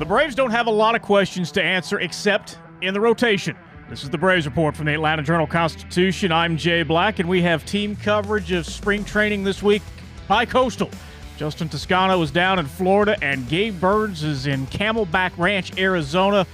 The Braves don't have a lot of questions to answer except in the rotation. This is the Braves report from the Atlanta Journal Constitution. I'm Jay Black, and we have team coverage of spring training this week by Coastal. Justin Toscano is down in Florida, and Gabe Burns is in Camelback Ranch, Arizona.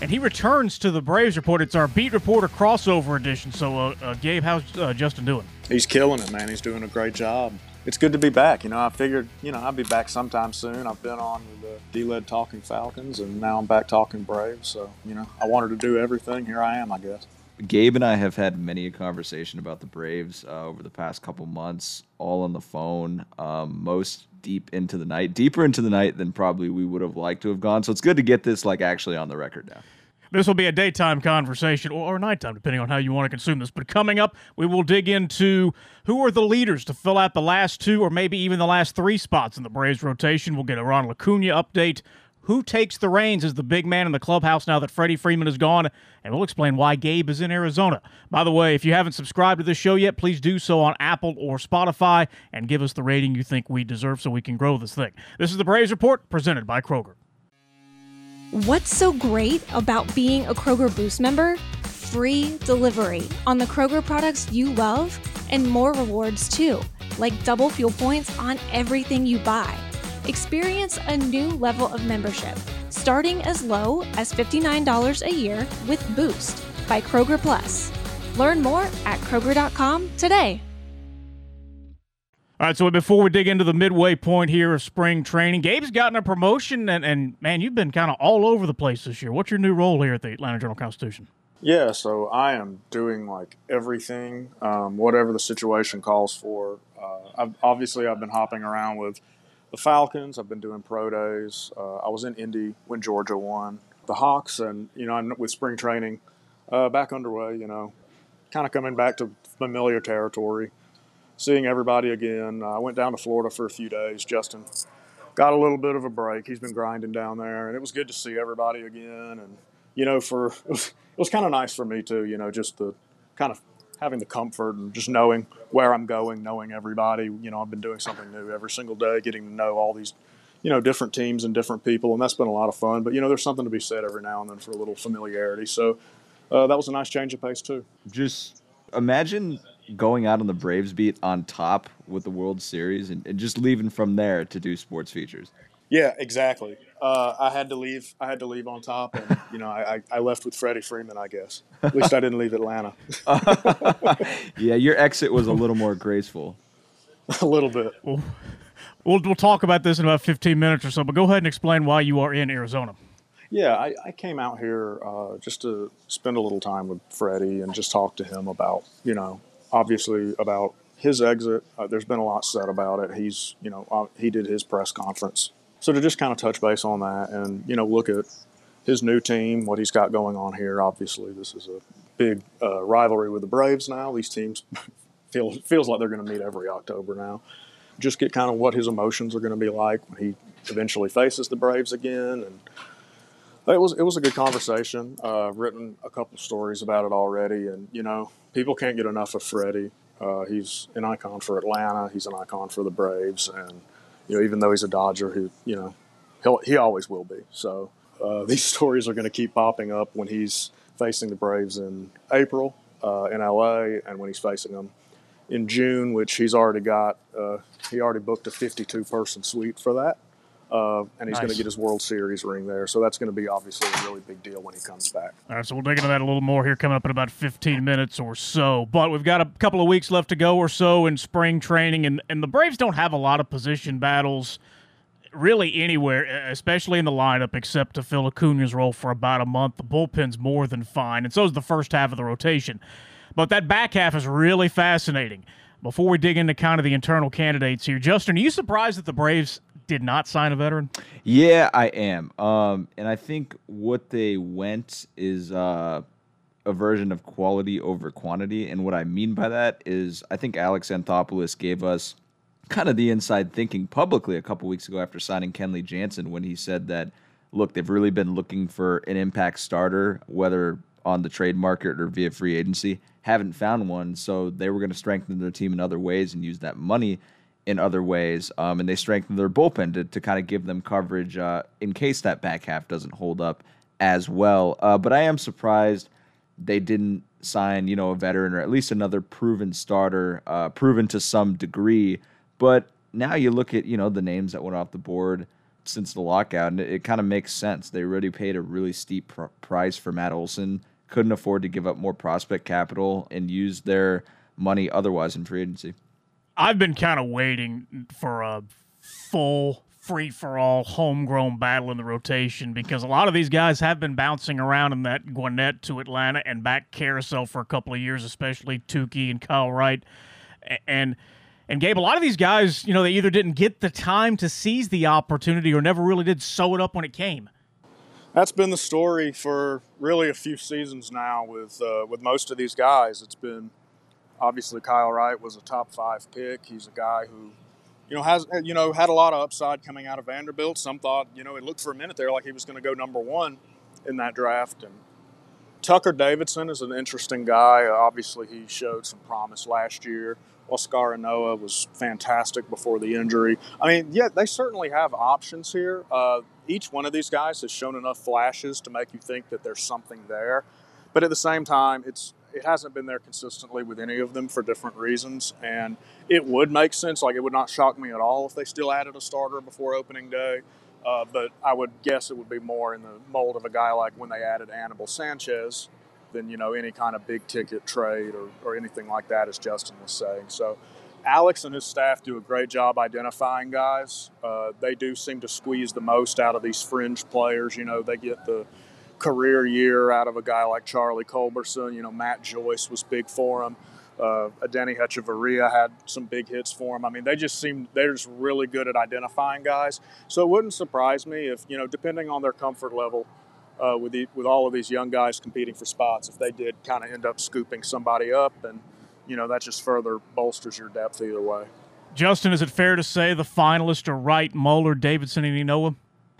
And he returns to the Braves report. It's our beat reporter crossover edition. So, uh, uh, Gabe, how's uh, Justin doing? He's killing it, man. He's doing a great job it's good to be back. You know, I figured, you know, I'd be back sometime soon. I've been on the D-led talking Falcons, and now I'm back talking Braves. So, you know, I wanted to do everything. Here I am, I guess. Gabe and I have had many a conversation about the Braves uh, over the past couple months, all on the phone, um, most deep into the night, deeper into the night than probably we would have liked to have gone. So it's good to get this like actually on the record now. This will be a daytime conversation or, nighttime, depending on how you want to consume this. But coming up, we will dig into who are the leaders to fill out the last two or maybe even the last three spots in the Braves rotation. We'll get a Ron Acuna update. Who takes the reins as the big man in the clubhouse now that Freddie Freeman is gone? And we'll explain why Gabe is in Arizona. By the way, if you haven't subscribed to this show yet, please do so on Apple or Spotify and give us the rating you think we deserve so we can grow this thing. This is the Braves Report presented by Kroger. What's so great about being a Kroger Boost member? Free delivery on the Kroger products you love and more rewards too, like double fuel points on everything you buy. Experience a new level of membership, starting as low as $59 a year with Boost by Kroger Plus. Learn more at Kroger.com today. All right, so before we dig into the midway point here of spring training, Gabe's gotten a promotion, and, and man, you've been kind of all over the place this year. What's your new role here at the Atlanta Journal Constitution? Yeah, so I am doing like everything, um, whatever the situation calls for. Uh, I've, obviously, I've been hopping around with the Falcons. I've been doing pro days. Uh, I was in Indy when Georgia won. The Hawks, and you know, I'm with spring training uh, back underway. You know, kind of coming back to familiar territory seeing everybody again. I went down to Florida for a few days. Justin got a little bit of a break. He's been grinding down there, and it was good to see everybody again. And you know, for it was, it was kind of nice for me too. You know, just the kind of having the comfort and just knowing where I'm going, knowing everybody. You know, I've been doing something new every single day, getting to know all these, you know, different teams and different people, and that's been a lot of fun. But you know, there's something to be said every now and then for a little familiarity. So uh, that was a nice change of pace too. Just imagine going out on the Braves beat on top with the World Series and, and just leaving from there to do sports features. Yeah, exactly. Uh, I had to leave. I had to leave on top, and you know, I, I left with Freddie Freeman. I guess at least I didn't leave Atlanta. yeah, your exit was a little more graceful. a little bit. We'll, we'll, we'll talk about this in about fifteen minutes or so. But go ahead and explain why you are in Arizona. Yeah, I, I came out here uh, just to spend a little time with Freddie and just talk to him about you know obviously about his exit. Uh, there's been a lot said about it. He's, you know, uh, he did his press conference. So to just kind of touch base on that and, you know, look at his new team, what he's got going on here. Obviously, this is a big uh, rivalry with the Braves now. These teams feel feels like they're going to meet every October now. Just get kind of what his emotions are going to be like when he eventually faces the Braves again, and it was it was a good conversation. Uh, I've written a couple stories about it already, and you know, people can't get enough of Freddie. Uh, he's an icon for Atlanta. He's an icon for the Braves, and you know, even though he's a Dodger, he you know, he'll he always will be. So uh, these stories are going to keep popping up when he's facing the Braves in April uh, in LA, and when he's facing them in June, which he's already got. Uh, he already booked a 52 person suite for that. Uh, and he's nice. going to get his World Series ring there. So that's going to be obviously a really big deal when he comes back. All right, so we'll dig into that a little more here coming up in about 15 minutes or so. But we've got a couple of weeks left to go or so in spring training, and, and the Braves don't have a lot of position battles really anywhere, especially in the lineup, except to fill Acuna's role for about a month. The bullpen's more than fine, and so is the first half of the rotation. But that back half is really fascinating. Before we dig into kind of the internal candidates here, Justin, are you surprised that the Braves did not sign a veteran? Yeah, I am. Um, and I think what they went is uh, a version of quality over quantity. And what I mean by that is I think Alex Anthopoulos gave us kind of the inside thinking publicly a couple weeks ago after signing Kenley Jansen when he said that, look, they've really been looking for an impact starter, whether on the trade market or via free agency. Haven't found one, so they were going to strengthen their team in other ways and use that money in other ways, um, and they strengthened their bullpen to, to kind of give them coverage uh, in case that back half doesn't hold up as well. Uh, but I am surprised they didn't sign, you know, a veteran or at least another proven starter, uh, proven to some degree. But now you look at, you know, the names that went off the board since the lockout, and it, it kind of makes sense. They already paid a really steep pr- price for Matt Olson, couldn't afford to give up more prospect capital and use their money otherwise in free agency. I've been kind of waiting for a full free for all homegrown battle in the rotation because a lot of these guys have been bouncing around in that Gwinnett to Atlanta and back carousel for a couple of years, especially Touki and Kyle Wright. And and Gabe, a lot of these guys, you know, they either didn't get the time to seize the opportunity or never really did sew it up when it came. That's been the story for really a few seasons now with uh, with most of these guys. It's been obviously Kyle Wright was a top five pick. He's a guy who, you know, has you know had a lot of upside coming out of Vanderbilt. Some thought, you know, it looked for a minute there like he was going to go number one in that draft. And Tucker Davidson is an interesting guy. Obviously, he showed some promise last year. Huascar Ynoa was fantastic before the injury. I mean, yeah, they certainly have options here. Uh, each one of these guys has shown enough flashes to make you think that there's something there. But at the same time, it's it hasn't been there consistently with any of them for different reasons. And it would make sense. Like, it would not shock me at all if they still added a starter before opening day. Uh, but I would guess it would be more in the mold of a guy like when they added Anibal Sanchez than, you know, any kind of big ticket trade or, or anything like that, as Justin was saying. So, Alex and his staff do a great job identifying guys. Uh, they do seem to squeeze the most out of these fringe players. You know, they get the career year out of a guy like Charlie Culberson. You know, Matt Joyce was big for him. Uh, Adeiny Hechavarria had some big hits for him. I mean, they just seem they're just really good at identifying guys. So it wouldn't surprise me if you know, depending on their comfort level uh, with the, with all of these young guys competing for spots, if they did kind of end up scooping somebody up, and you know that just further bolsters your depth either way. Justin, is it fair to say the finalists are Wright, Muller, Davidson, and Ynoa?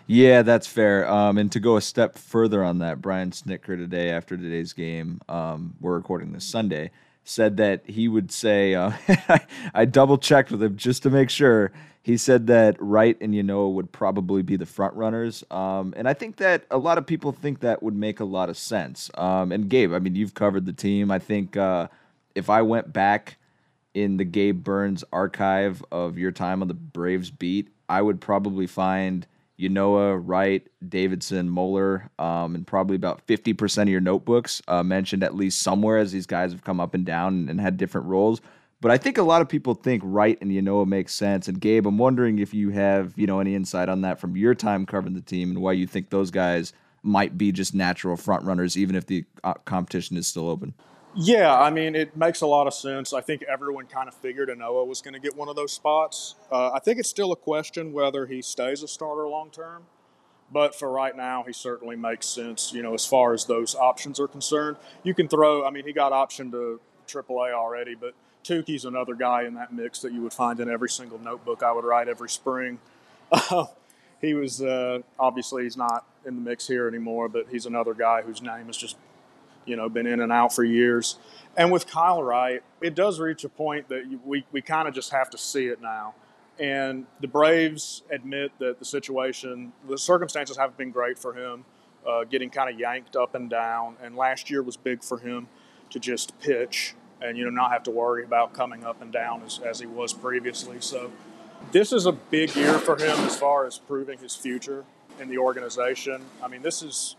Yeah, that's fair. Um, and to go a step further on that, Brian Snitker today, after today's game, um, we're recording this Sunday, said that he would say, uh, I double checked with him just to make sure. He said that Wright and Ynoa would probably be the front runners. Um, and I think that a lot of people think that would make a lot of sense. Um, and Gabe, I mean, you've covered the team. I think uh, if I went back in the Gabe Burns archive of your time on the Braves beat, I would probably find Ynoa, Wright, Davidson, Muller, um, and probably about 50% of your notebooks uh, mentioned at least somewhere as these guys have come up and down and, and, had different roles. But I think a lot of people think Wright and Ynoa makes sense. And Gabe, I'm wondering if you have you know any insight on that from your time covering the team and why you think those guys might be just natural front runners, even if the uh, competition is still open. Yeah, I mean, it makes a lot of sense. I think everyone kind of figured Ynoa was going to get one of those spots. Uh, I think it's still a question whether he stays a starter long term. But for right now, he certainly makes sense, you know, as far as those options are concerned. You can throw, I mean, he got optioned to AAA already, but Touki's another guy in that mix that you would find in every single notebook I would write every spring. he was, uh, obviously, he's not in the mix here anymore, but he's another guy whose name is just you know, been in and out for years. And with Kyle Wright, it does reach a point that we, we kind of just have to see it now. And the Braves admit that the situation, the circumstances haven't been great for him, uh, getting kind of yanked up and down. And last year was big for him to just pitch and, you know, not have to worry about coming up and down as, as he was previously. So this is a big year for him as far as proving his future in the organization. I mean, this is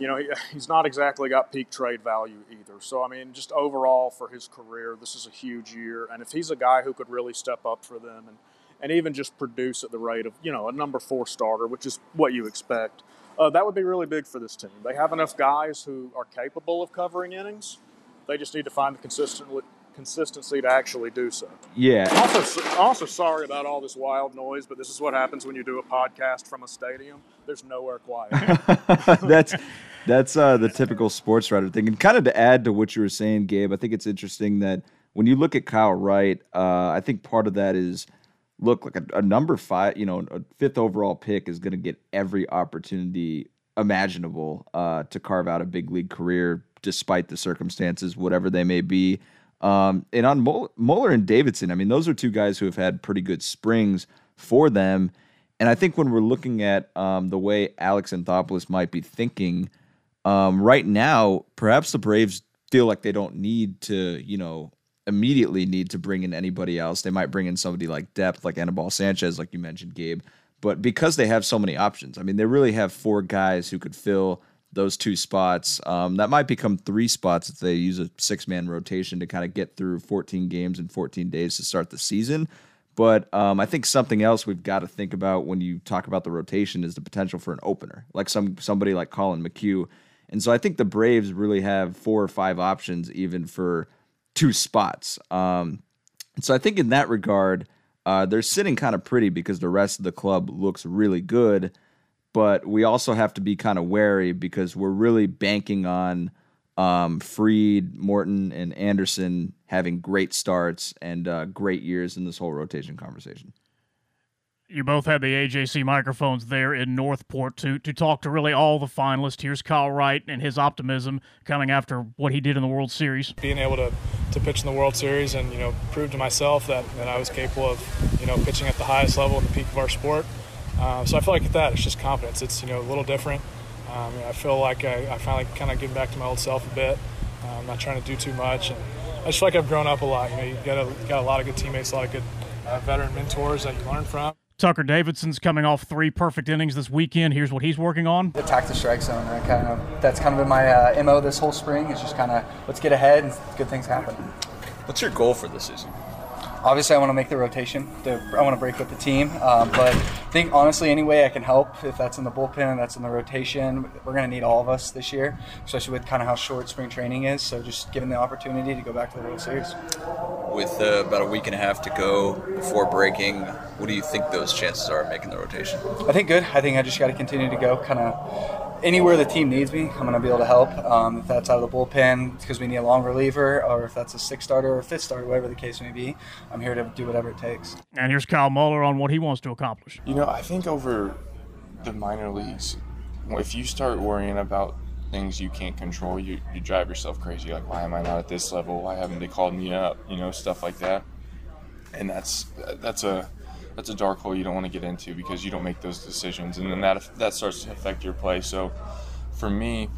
you know, he, he's not exactly got peak trade value either. So, I mean, just overall for his career, this is a huge year. And if he's a guy who could really step up for them and, and even just produce at the rate of, you know, a number four starter, which is what you expect, uh, that would be really big for this team. They have enough guys who are capable of covering innings. They just need to find the consistent consistency to actually do so. Yeah. Also, also sorry about all this wild noise, but this is what happens when you do a podcast from a stadium. There's nowhere quiet. That's that's uh, the typical sports writer thing. And kind of to add to what you were saying, Gabe, I think it's interesting that when you look at Kyle Wright, uh, I think part of that is look like a, a number five, you know, a fifth overall pick is going to get every opportunity imaginable uh, to carve out a big league career, despite the circumstances, whatever they may be. Um, and on Muller and Davidson, I mean, those are two guys who have had pretty good springs for them. And I think when we're looking at um, the way Alex Anthopoulos might be thinking um, right now, perhaps the Braves feel like they don't need to, you know, immediately need to bring in anybody else. They might bring in somebody like depth, like Anibal Sanchez, like you mentioned, Gabe. But because they have so many options, I mean, they really have four guys who could fill those two spots. Um, that might become three spots if they use a six man rotation to kind of get through 14 games in 14 days to start the season. But um, I think something else we've got to think about when you talk about the rotation is the potential for an opener, like some somebody like Collin McHugh. And so I think the Braves really have four or five options even for two spots. Um, so I think in that regard, uh, they're sitting kind of pretty because the rest of the club looks really good but we also have to be kind of wary because we're really banking on um, Fried, Morton, and Anderson having great starts and uh, great years in this whole rotation conversation. You both had the AJC microphones there in North Port to to talk to really all the finalists. Here's Kyle Wright and his optimism coming after what he did in the World Series. Being able to, to pitch in the World Series and you know prove to myself that, that I was capable of you know pitching at the highest level at the peak of our sport. Uh, so I feel like with that, it's just confidence. It's you know a little different. Um, I feel like I, I finally kind of getting back to my old self a bit. Uh, I'm not trying to do too much, and I just feel like I've grown up a lot. You know, you've got a, got a lot of good teammates, a lot of good uh, veteran mentors that you learn from. Tucker Davidson's coming off three perfect innings this weekend. Here's what he's working on: attack the strike zone. I kind of that's kind of been my uh, mo this whole spring. It's just kind of let's get ahead and good things happen. What's your goal for this season? Obviously I want to make the rotation. I want to break with the team, um, but I think honestly, any way I can help, if that's in the bullpen, that's in the rotation, we're going to need all of us this year, especially with kind of how short spring training is. So just given the opportunity to go back to the World Series. With uh, about a week and a half to go before breaking, what do you think those chances are of making the rotation? I think good. I think I just got to continue to go kind of anywhere the team needs me, I'm going to be able to help. Um, if that's out of the bullpen because we need a long reliever, or if that's a six starter or a fifth starter, whatever the case may be, I'm here to do whatever it takes. And here's Kyle Muller on what he wants to accomplish. You know, I think over the minor leagues, if you start worrying about things you can't control, you, you drive yourself crazy. Like, why am I not at this level? Why haven't they called me up? You know, stuff like that. And that's that's a that's a dark hole you don't want to get into because you don't make those decisions, and then that that starts to affect your play. So, for me,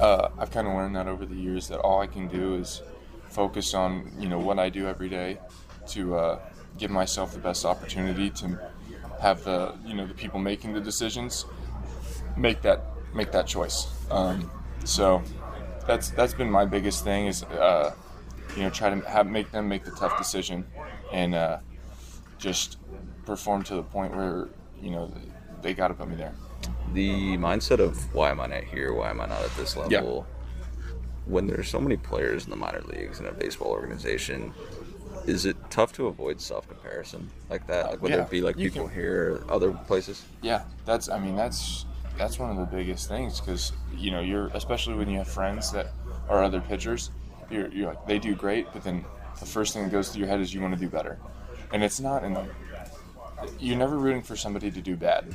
uh, I've kind of learned that over the years that all I can do is focus on you know what I do every day to uh, give myself the best opportunity to have the you know the people making the decisions make that make that choice. Um, so that's that's been my biggest thing is uh, you know try to have make them make the tough decision and uh, just perform to the point where you know they got to put me there. The mindset of why am I not here? Why am I not at this level? Yeah. When there's so many players in the minor leagues in a baseball organization, is it tough to avoid self comparison like that? Like whether yeah, it be like people can, here or other places? Yeah, that's. I mean, that's that's one of the biggest things because you know you're especially when you have friends that are other pitchers. You're, you're like they do great, but then the first thing that goes through your head is you want to do better and it's not in the. You're never rooting for somebody to do bad.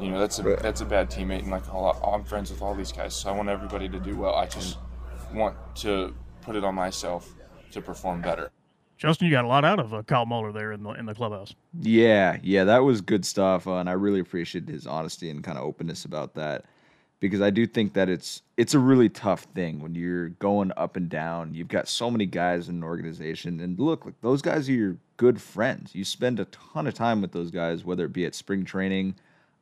You know that's a right. that's a bad teammate, and like lot, I'm friends with all these guys, so I want everybody to do well. I just want to put it on myself to perform better. Justin, you got a lot out of uh, Kyle Muller there in the in the clubhouse. Yeah, yeah, that was good stuff, uh, and I really appreciated his honesty and kind of openness about that because I do think that it's it's a really tough thing when you're going up and down. You've got so many guys in an organization, and look, like those guys are your good friends. You spend a ton of time with those guys, whether it be at spring training,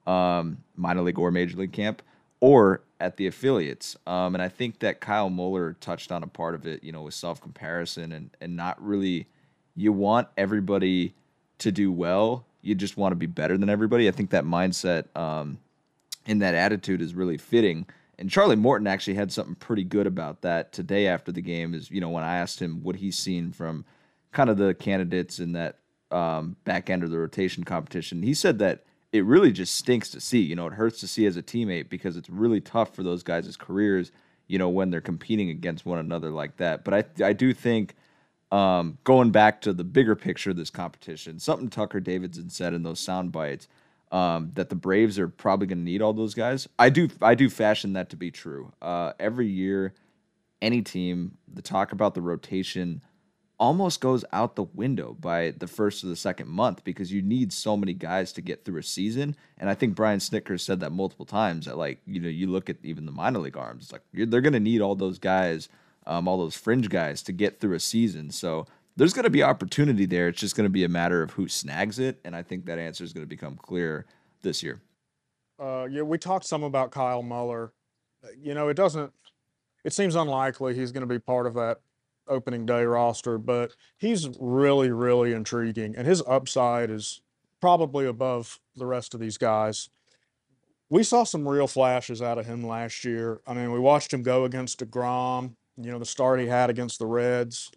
um, minor league or major league camp, or at the affiliates. Um, and I think that Kyle Muller touched on a part of it, you know, with self comparison and and not really. You want everybody to do well. You just want to be better than everybody. I think that mindset. Um, and that attitude is really fitting. And Charlie Morton actually had something pretty good about that today after the game. Is you know when I asked him what he's seen from kind of the candidates in that um, back end of the rotation competition, he said that it really just stinks to see. You know, it hurts to see as a teammate because it's really tough for those guys' careers. You know, when they're competing against one another like that. But I I do think um, going back to the bigger picture of this competition, something Tucker Davidson said in those sound bites um, that the Braves are probably going to need all those guys. I do I do fashion that to be true. Uh, every year, any team, the talk about the rotation almost goes out the window by the first or the second month because you need so many guys to get through a season. And I think Brian Snitker said that multiple times. That like you know you look at even the minor league arms, it's like they're going to need all those guys, um, all those fringe guys to get through a season. So there's going to be opportunity there. It's just going to be a matter of who snags it, and I think that answer is going to become clear this year. Uh, yeah, we talked some about Kyle Muller. You know, it doesn't. It seems unlikely he's going to be part of that opening day roster, but he's really, really intriguing, and his upside is probably above the rest of these guys. We saw some real flashes out of him last year. I mean, we watched him go against DeGrom, you know, the start he had against the Reds.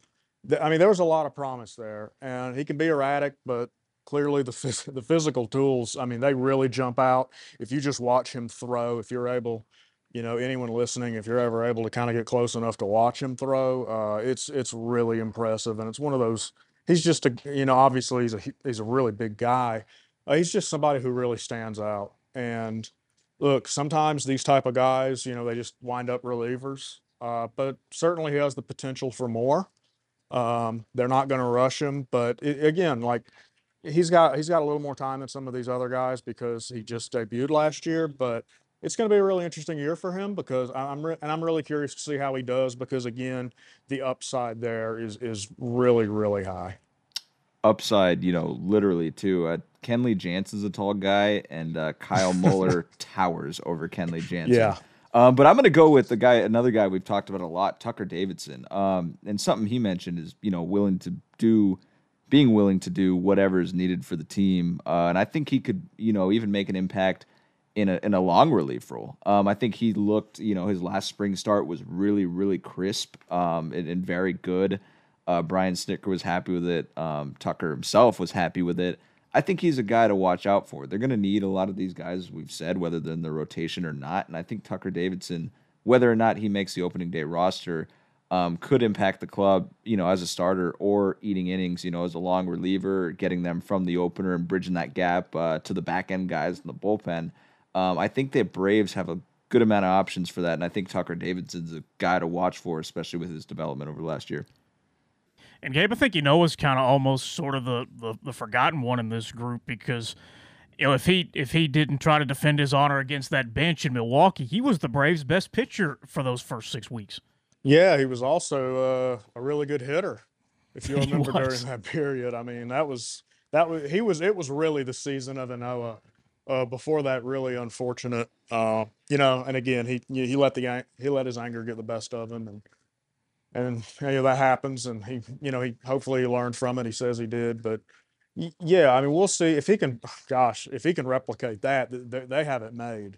I mean, there was a lot of promise there, and he can be erratic, but clearly the phys- the physical tools. I mean, they really jump out. If you just watch him throw, if you're able you know anyone listening if you're ever able to kind of get close enough to watch him throw uh, it's it's really impressive. And it's one of those he's just a you know obviously he's a he's a really big guy uh, he's just somebody who really stands out. And look sometimes these type of guys you know they just wind up relievers uh, but certainly he has the potential for more. Um, they're not going to rush him but it, again like he's got he's got a little more time than some of these other guys because he just debuted last year but it's going to be a really interesting year for him because I'm re- and I'm really curious to see how he does because again, the upside there is is really really high. Upside, you know, literally too. Uh, Kenley Jansen's a tall guy, and uh, Kyle Muller towers over Kenley Jansen. Yeah. Um, but I'm going to go with the guy, another guy we've talked about a lot, Tucker Davidson. Um, and something he mentioned is, you know, willing to do, being willing to do whatever is needed for the team. Uh, and I think he could, you know, even make an impact in a in a long relief role. Um, I think he looked, you know, his last spring start was really really crisp um, and, and very good. Uh, Brian Snitker was happy with it. Um, Tucker himself was happy with it. I think he's a guy to watch out for. They're going to need a lot of these guys, we've said, whether they're in the rotation or not. And I think Tucker Davidson, whether or not he makes the opening day roster, um, could impact the club, you know, as a starter or eating innings, you know, as a long reliever, getting them from the opener and bridging that gap uh, to the back end guys in the bullpen. Um, I think that Braves have a good amount of options for that, and I think Tucker Davidson's a guy to watch for, especially with his development over the last year. And Gabe, I think you know was kind of almost sort of the, the, the forgotten one in this group because you know if he if he didn't try to defend his honor against that bench in Milwaukee, he was the Braves' best pitcher for those first six weeks. Yeah, he was also uh, a really good hitter. If you remember during that period, I mean that was that was he was it was really the season of the Ynoa uh, before that really unfortunate. Uh, you know, and again, he he let the he let his anger get the best of him, and and you know, that happens. And he, you know, he hopefully he learned from it. He says he did, but yeah, I mean, we'll see if he can. Gosh, if he can replicate that, they, they have it made.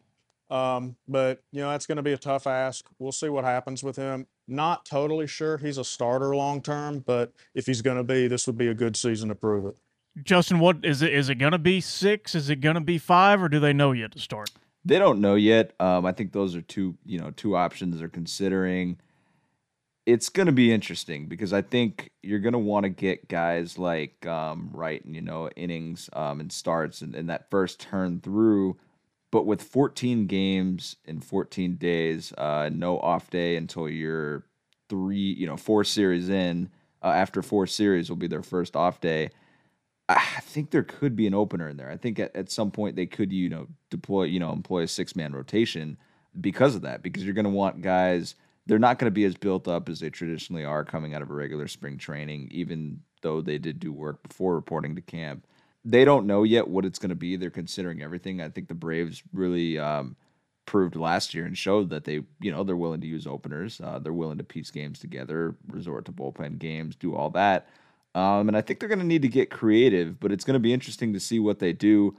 Um, but you know, that's going to be a tough ask. We'll see what happens with him. Not totally sure he's a starter long term, but if he's going to be, this would be a good season to prove it. Justin, what is it? Is it going to be six? Is it going to be five, or do they know yet to start? They don't know yet. Um, I think those are two, you know, two options they're considering. It's going to be interesting because I think you're going to want to get guys like um, right, you know, innings um, and starts and, and that first turn through. But with 14 games in 14 days, uh, no off day until you're three, you know, four series in. Uh, after four series will be their first off day I think there could be an opener in there. I think at, at some point they could, you know, deploy, you know, employ a six man rotation because of that, because you're going to want guys, they're not going to be as built up as they traditionally are coming out of a regular spring training, even though they did do work before reporting to camp. They don't know yet what it's going to be. They're considering everything. I think the Braves really um, proved last year and showed that they, you know, they're willing to use openers. Uh, they're willing to piece games together, resort to bullpen games, do all that. Um, and I think they're going to need to get creative, but it's going to be interesting to see what they do,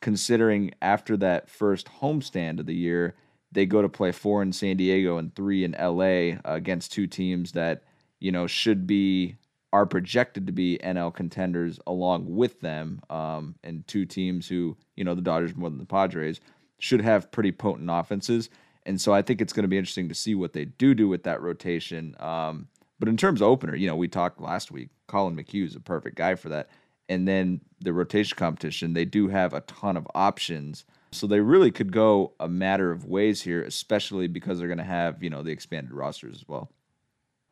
considering after that first homestand of the year, they go to play four in San Diego and three in LA uh, against two teams that, you know, should be, are projected to be NL contenders along with them, um, and two teams who, you know, the Dodgers more than the Padres, should have pretty potent offenses. And so I think it's going to be interesting to see what they do do with that rotation. Um, but in terms of opener, you know, we talked last week. Collin McHugh is a perfect guy for that. And then the rotation competition, they do have a ton of options. So they really could go a matter of ways here, especially because they're going to have, you know, the expanded rosters as well.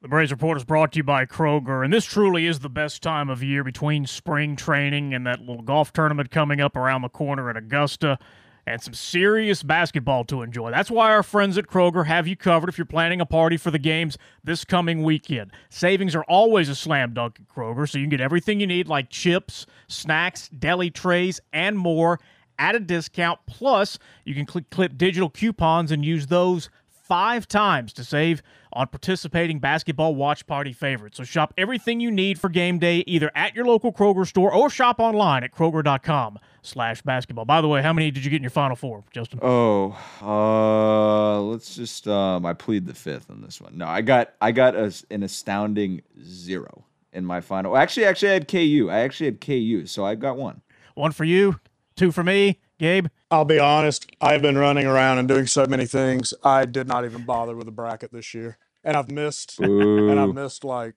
The Braves Report is brought to you by Kroger, and this truly is the best time of year between spring training and that little golf tournament coming up around the corner at Augusta and some serious basketball to enjoy. That's why our friends at Kroger have you covered if you're planning a party for the games this coming weekend. Savings are always a slam dunk at Kroger, so you can get everything you need like chips, snacks, deli trays, and more at a discount. Plus, you can click, clip digital coupons and use those five times to save on participating basketball watch party favorites. So shop everything you need for game day either at your local Kroger store or shop online at kroger.com slash basketball. By the way, how many did you get in your final four, Justin? Oh, uh, let's just um, I plead the fifth on this one. No, I got I got a, an astounding zero in my final. Actually, actually, I had KU. I actually had KU, so I got one. One for you, two for me. Gabe? I'll be honest. I've been running around and doing so many things. I did not even bother with a bracket this year, and I've missed, and I've missed like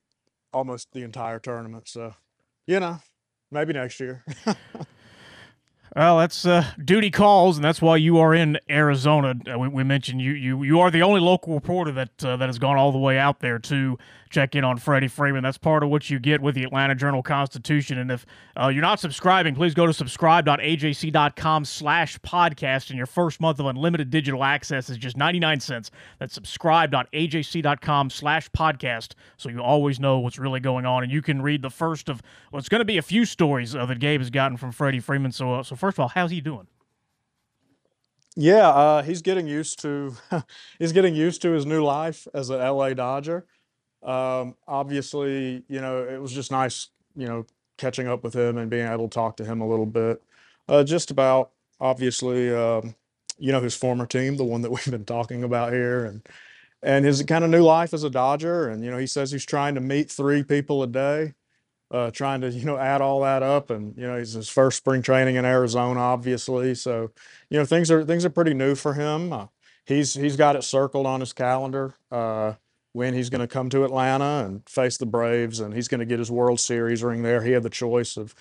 almost the entire tournament. So, you know, maybe next year. Well, that's uh, duty calls, and that's why you are in Arizona. Uh, we, we, mentioned you, you you are the only local reporter that uh, that has gone all the way out there to check in on Freddie Freeman. That's part of what you get with the Atlanta Journal Constitution. And if uh, you're not subscribing, please go to subscribe.ajc.com slash podcast. And your first month of unlimited digital access is just 99 cents. That's subscribe.ajc.com slash podcast. So you always know what's really going on. And you can read the first of what's going to be a few stories uh, that Gabe has gotten from Freddie Freeman. So, uh, so first of all, how's he doing? Yeah, uh, he's getting used to he's getting used to his new life as an LA Dodger. Um, obviously, you know, it was just nice, you know, catching up with him and being able to talk to him a little bit, uh, just about obviously, um, you know, his former team, the one that we've been talking about here, and and his kind of new life as a Dodger. And you know, he says he's trying to meet three people a day, uh, trying to you know add all that up. And you know, he's his first spring training in Arizona, obviously. So you know, things are things are pretty new for him. Uh, he's he's got it circled on his calendar. Uh, when he's going to come to Atlanta and face the Braves, and he's going to get his World Series ring there. He had the choice of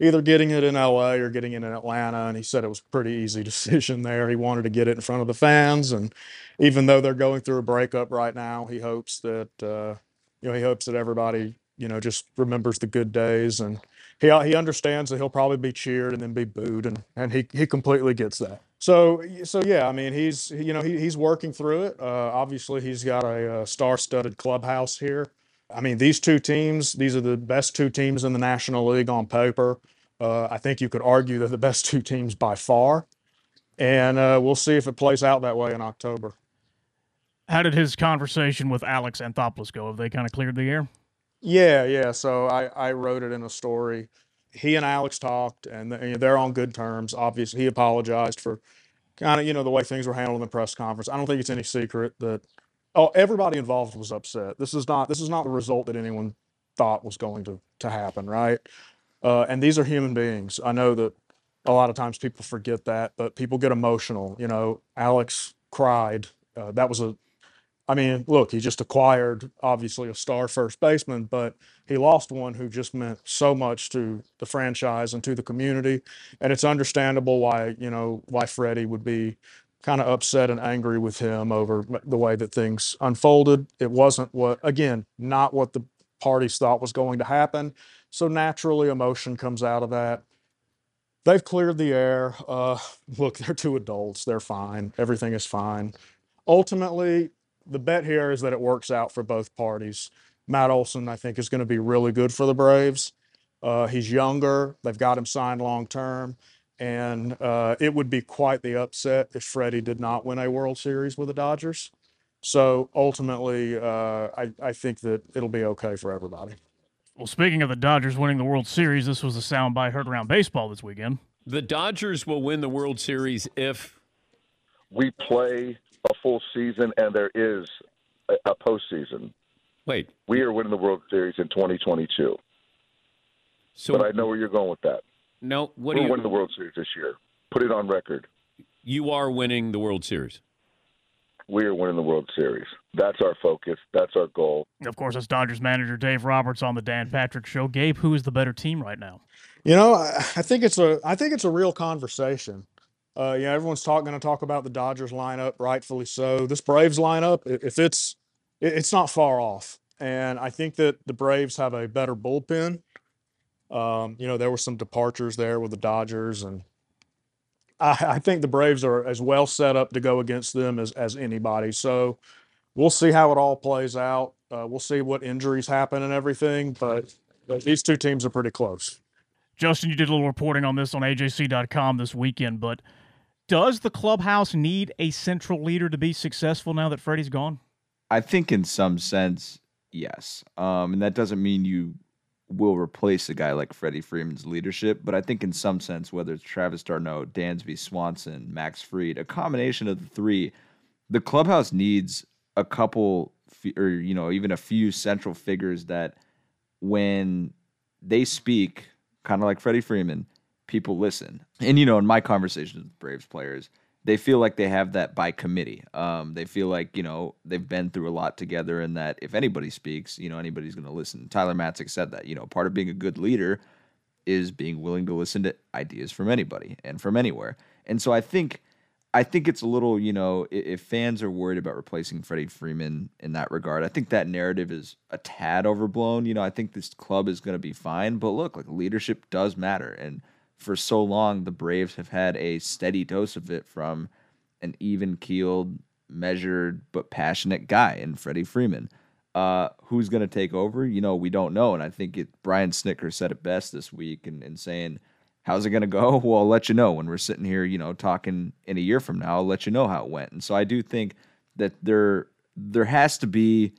either getting it in LA or getting it in Atlanta, and he said it was a pretty easy decision there. He wanted to get it in front of the fans, and even though they're going through a breakup right now, he hopes that uh, you know he hopes that everybody you know just remembers the good days, and he he understands that he'll probably be cheered and then be booed, and and he he completely gets that. So, so yeah, I mean, he's you know he, he's working through it. Uh, obviously, he's got a, a star-studded clubhouse here. I mean, these two teams, these are the best two teams in the National League on paper. Uh, I think you could argue they're the best two teams by far, and uh, we'll see if it plays out that way in October. How did his conversation with Alex Anthopoulos go? Have they kind of cleared the air? Yeah, yeah. So I, I wrote it in a story he and Alex talked, and they're on good terms. Obviously, he apologized for kind of you know the way things were handled in the press conference. I don't think it's any secret that oh everybody involved was upset. This is not this is not the result that anyone thought was going to to happen, right? Uh, and these are human beings. I know that a lot of times people forget that, but people get emotional. You know, Alex cried. Uh, that was a I mean, look, he just acquired obviously a star first baseman, but he lost one who just meant so much to the franchise and to the community. And it's understandable why, you know, why Freddie would be kind of upset and angry with him over the way that things unfolded. It wasn't what, again, not what the parties thought was going to happen. So naturally, emotion comes out of that. They've cleared the air. Uh, look, they're two adults. They're fine. Everything is fine. Ultimately, the bet here is that it works out for both parties. Matt Olson, I think, is going to be really good for the Braves. Uh, he's younger. They've got him signed long term. And uh, it would be quite the upset if Freddie did not win a World Series with the Dodgers. So ultimately, uh, I, I think that it'll be okay for everybody. Well, speaking of the Dodgers winning the World Series, this was a sound soundbite heard around baseball this weekend. The Dodgers will win the World Series if we play a full season and there is a, a postseason. Wait, we are winning the World Series in 2022. So, but I know where you're going with that. No, what we're you winning the World Series this year. Put it on record. You are winning the World Series. We are winning the World Series. That's our focus. That's our goal. Of course, that's Dodgers manager Dave Roberts on the Dan Patrick Show. Gabe, who is the better team right now? You know, I, I think it's a I think it's a real conversation. Uh, yeah, everyone's talking going to talk about the Dodgers lineup, rightfully so. This Braves lineup, if it's it's not far off. and I think that the Braves have a better bullpen. Um, you know, there were some departures there with the Dodgers, and I, I think the Braves are as well set up to go against them as, as anybody. So we'll see how it all plays out. Uh, we'll see what injuries happen and everything, but, but these two teams are pretty close. Justin, you did a little reporting on this on AJC.com this weekend, but does the clubhouse need a central leader to be successful now that Freddie's gone? I think in some sense, yes. Um, and that doesn't mean you will replace a guy like Freddie Freeman's leadership, but I think in some sense, whether it's Travis d'Arnaud, Dansby Swanson, Max Fried, a combination of the three, the clubhouse needs a couple or you know even a few central figures that when they speak, kind of like Freddie Freeman, people listen. And you know, in my conversations with Braves players, they feel like they have that by committee. Um, they feel like you know they've been through a lot together, and that if anybody speaks, you know anybody's going to listen. Tyler Matzek said that. You know, part of being a good leader is being willing to listen to ideas from anybody and from anywhere. And so I think, I think it's a little, you know, if fans are worried about replacing Freddie Freeman in that regard, I think that narrative is a tad overblown. You know, I think this club is going to be fine, but look, like leadership does matter, and for so long, the Braves have had a steady dose of it from an even keeled, measured, but passionate guy in Freddie Freeman. Uh, who's going to take over? You know, we don't know. And I think it, Brian Snitker said it best this week in, in saying, How's it going to go? Well, I'll let you know when we're sitting here, you know, talking in a year from now. I'll let you know how it went. And so I do think that there there has to be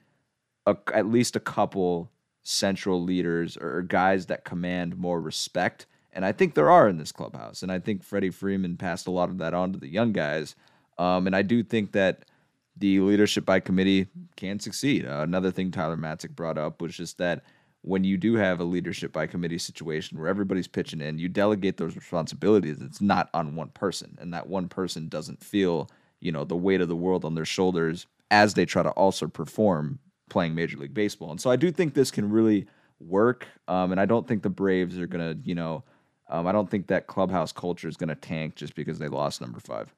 a, at least a couple central leaders or guys that command more respect and I think there are in this clubhouse. And I think Freddie Freeman passed a lot of that on to the young guys. Um, and I do think that the leadership by committee can succeed. Uh, another thing Tyler Matzek brought up was just that when you do have a leadership by committee situation where everybody's pitching in, you delegate those responsibilities. It's not on one person, and that one person doesn't feel you know the weight of the world on their shoulders as they try to also perform playing Major League Baseball. And so I do think this can really work. Um, and I don't think the Braves are gonna you know um, I don't think that clubhouse culture is going to tank just because they lost number five.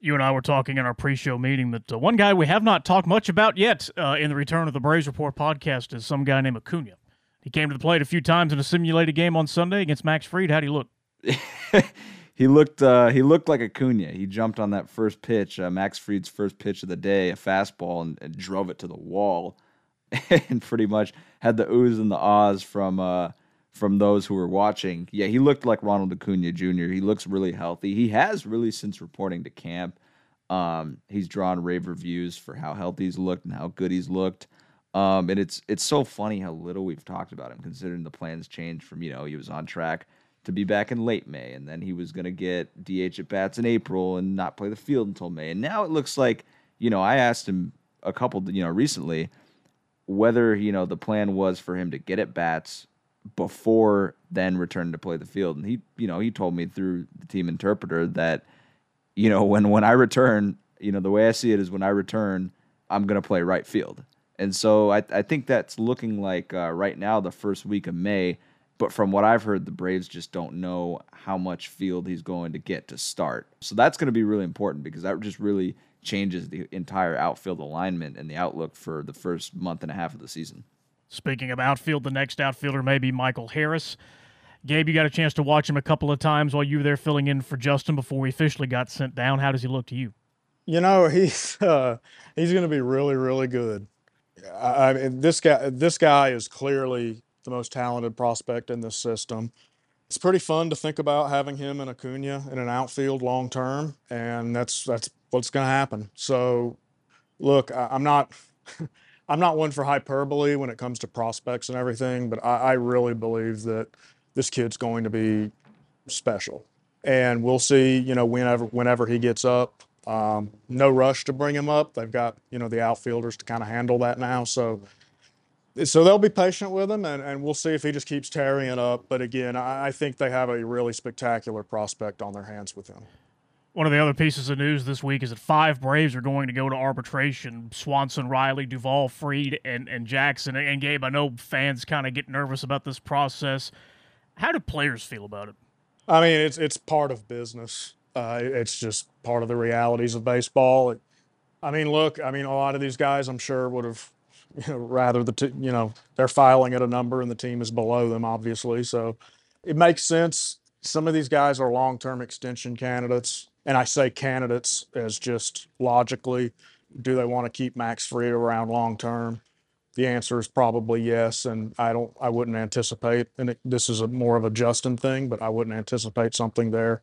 You and I were talking in our pre-show meeting that uh, one guy we have not talked much about yet uh, in the Return of the Braves Report podcast is some guy named Acuna. He came to the plate a few times in a simulated game on Sunday against Max Fried. How'd he look? he looked uh, he looked like Acuna. He jumped on that first pitch, uh, Max Fried's first pitch of the day, a fastball, and, and drove it to the wall, and pretty much had the oohs and the ahs from uh, from those who were watching. Yeah, he looked like Ronald Acuna Jr. He looks really healthy. He has really since reporting to camp. Um, he's drawn rave reviews for how healthy he's looked and how good he's looked. Um, and it's it's so funny how little we've talked about him, considering the plans changed from you know he was on track to be back in late May, and then he was going to get DH at bats in April and not play the field until May. And now it looks like you know I asked him a couple you know recently whether you know the plan was for him to get at bats before then return to play the field. And he, you know, he told me through the team interpreter that, you know, when when I return, you know, the way I see it is when I return, I'm gonna play right field. And so I, I think that's looking like uh, right now the first week of May. But from what I've heard, the Braves just don't know how much field he's going to get to start. So that's going to be really important because that just really changes the entire outfield alignment and the outlook for the first month and a half of the season. Speaking of outfield, the next outfielder may be Michael Harris. Gabe, you got a chance to watch him a couple of times while you were there filling in for Justin before he officially got sent down. How does he look to you? You know, he's uh, he's going to be really, really good. I, I mean, this guy this guy is clearly the most talented prospect in this system. It's pretty fun to think about having him and Acuna in an outfield long term, and that's that's what's going to happen. So, look, I, I'm not. I'm not one for hyperbole when it comes to prospects and everything, but I, I really believe that this kid's going to be special. And we'll see, you know, whenever whenever he gets up. Um, no rush to bring him up. They've got, you know, the outfielders to kind of handle that now. So so they'll be patient with him and, and we'll see if he just keeps tearing up. But again, I, I think they have a really spectacular prospect on their hands with him. One of the other pieces of news this week is that five Braves are going to go to arbitration. Swanson, Riley, Duvall, Fried, and, and Jackson. And Gabe, I know fans kind of get nervous about this process. How do players feel about it? I mean, it's it's part of business. Uh, it's just part of the realities of baseball. It, I mean, look, I mean, a lot of these guys, I'm sure, would have you know, rather the t- you know they're filing at a number and the team is below them, obviously. So it makes sense. Some of these guys are long-term extension candidates, and I say candidates as just logically, do they want to keep Max Fried around long term? The answer is probably yes, and I don't. I wouldn't anticipate, and it, this is a more of a Justin thing, but I wouldn't anticipate something there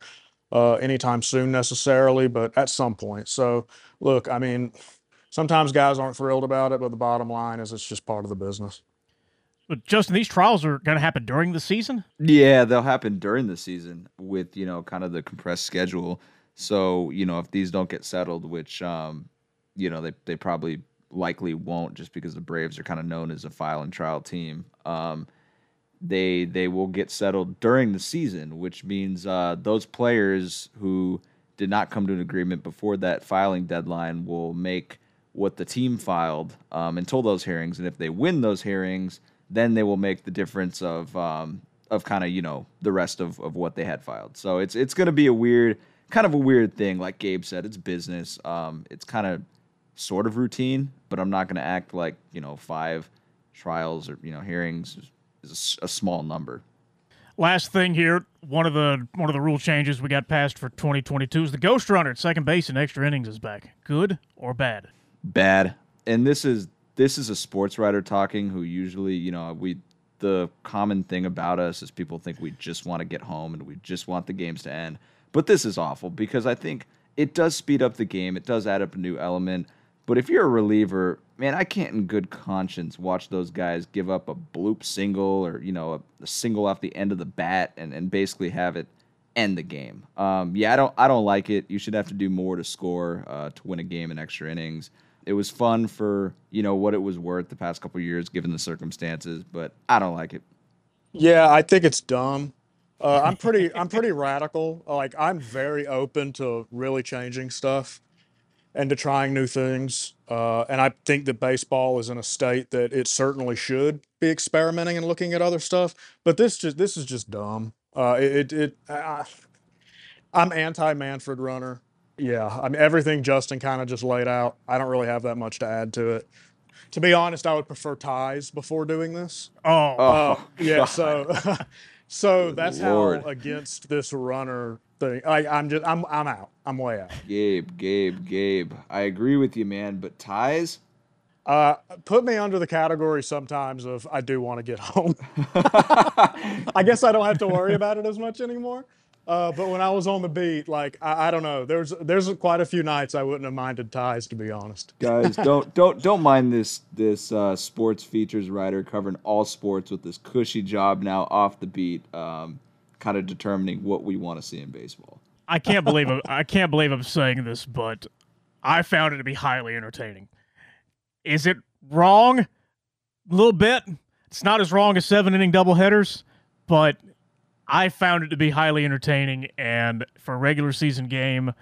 uh, anytime soon necessarily, but at some point. So look, I mean, sometimes guys aren't thrilled about it, but the bottom line is it's just part of the business. But Justin, these trials are going to happen during the season. Yeah, they'll happen during the season with you know kind of the compressed schedule. So you know if these don't get settled, which um, you know they they probably likely won't, just because the Braves are kind of known as a file and trial team. Um, they they will get settled during the season, which means uh, those players who did not come to an agreement before that filing deadline will make what the team filed um, until those hearings, and if they win those hearings, then they will make the difference of um, of kind of you know the rest of, of what they had filed. So it's it's going to be a weird kind of a weird thing. Like Gabe said, it's business. Um, it's kind of sort of routine, but I'm not going to act like you know five trials or you know hearings is a, a small number. Last thing here, one of the one of the rule changes we got passed for 2022 is the ghost runner at second base in extra innings is back. Good or bad? Bad. And this is this is a sports writer talking who usually, you know, we the common thing about us is people think we just want to get home and we just want the games to end. But this is awful because I think it does speed up the game. It does add up a new element. But if you're a reliever, man, I can't in good conscience watch those guys give up a bloop single or, you know, a, a single off the end of the bat and, and basically have it end the game. Um, yeah, I don't I don't like it. You should have to do more to score uh, to win a game in extra innings. It was fun for, you know, what it was worth the past couple years given the circumstances, but I don't like it. Yeah, I think it's dumb. Uh, I'm pretty I'm pretty radical. Like I'm very open to really changing stuff and to trying new things. Uh, and I think that baseball is in a state that it certainly should be experimenting and looking at other stuff. But this just this is just dumb. Uh, it it, it I, I'm anti Manfred runner. Yeah, I mean everything Justin kind of just laid out. I don't really have that much to add to it. To be honest, I would prefer ties before doing this. Oh, Uh, yeah. God. So, so Good that's Lord. how against this runner thing. I, I'm just I'm I'm out. I'm way out. Gabe, Gabe, Gabe. I agree with you, man, but ties? Uh, put me under the category sometimes of I do want to get home. I guess I don't have to worry about it as much anymore. Uh, but when I was on the beat, like I, I don't know, there's there's quite a few nights I wouldn't have minded ties to be honest. Guys, don't don't don't mind this this uh, sports features writer covering all sports with this cushy job now off the beat, um, kind of determining what we want to see in baseball. I can't believe I'm, I can't believe I'm saying this, but I found it to be highly entertaining. Is it wrong? A little bit. It's not as wrong as seven inning doubleheaders, but I found it to be highly entertaining. And for a regular season game,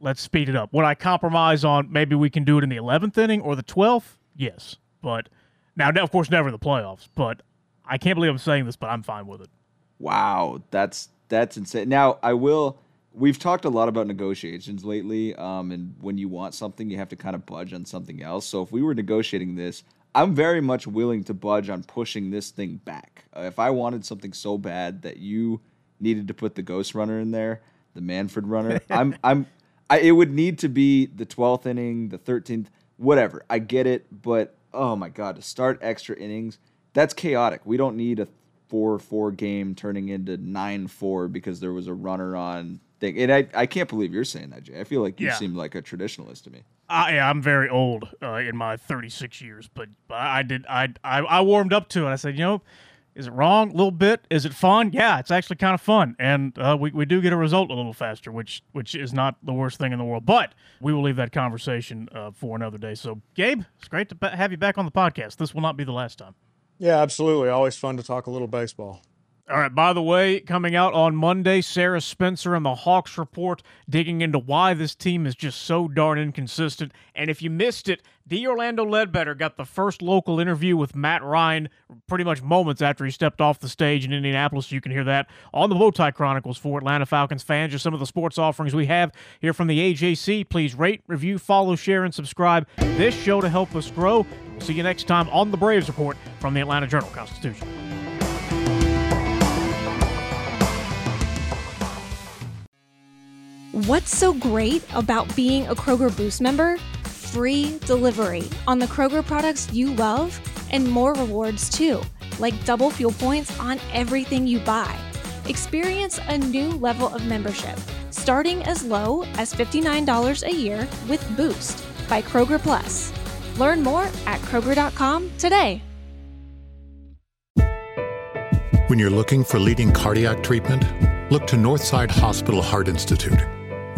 let's speed it up. Would I compromise on maybe we can do it in the 11th inning or the 12th? Yes. But now, of course, never in the playoffs. But I can't believe I'm saying this, but I'm fine with it. Wow, that's that's insane. Now I will. We've talked a lot about negotiations lately, um, and when you want something, you have to kind of budge on something else. So if we were negotiating this, I'm very much willing to budge on pushing this thing back. Uh, if I wanted something so bad that you needed to put the Ghost Runner in there, the Manfred Runner, I'm I'm. I, it would need to be the 12th inning, the 13th, whatever. I get it, but oh my god, to start extra innings, that's chaotic. We don't need a four four game turning into nine four because there was a runner on thing. And I, I can't believe you're saying that, Jay. I feel like you Yeah. seem like a traditionalist to me. I, I'm very old uh, in my 36 years, but, but I did I, I I warmed up to it. I said, you know, is it wrong? A little bit. Is it fun? Yeah, it's actually kind of fun, and uh, we we do get a result a little faster, which which is not the worst thing in the world. But we will leave that conversation uh, for another day. So, Gabe, it's great to have you back on the podcast. This will not be the last time. Yeah, absolutely. Always fun to talk a little baseball. All right, by the way, coming out on Monday, Sarah Spencer and the Hawks report digging into why this team is just so darn inconsistent. And if you missed it, D. Orlando Ledbetter got the first local interview with Matt Ryan pretty much moments after he stepped off the stage in Indianapolis. You can hear that on the Bowtie Chronicles for Atlanta Falcons fans. Just some of the sports offerings we have here from the AJC. Please rate, review, follow, share, and subscribe this show to help us grow. We'll see you next time on the Braves Report from the Atlanta Journal Constitution. What's so great about being a Kroger Boost member? Free delivery on the Kroger products you love and more rewards too, like double fuel points on everything you buy. Experience a new level of membership, starting as low as $59 a year with Boost by Kroger Plus. Learn more at Kroger.com today. When you're looking for leading cardiac treatment, look to Northside Hospital Heart Institute.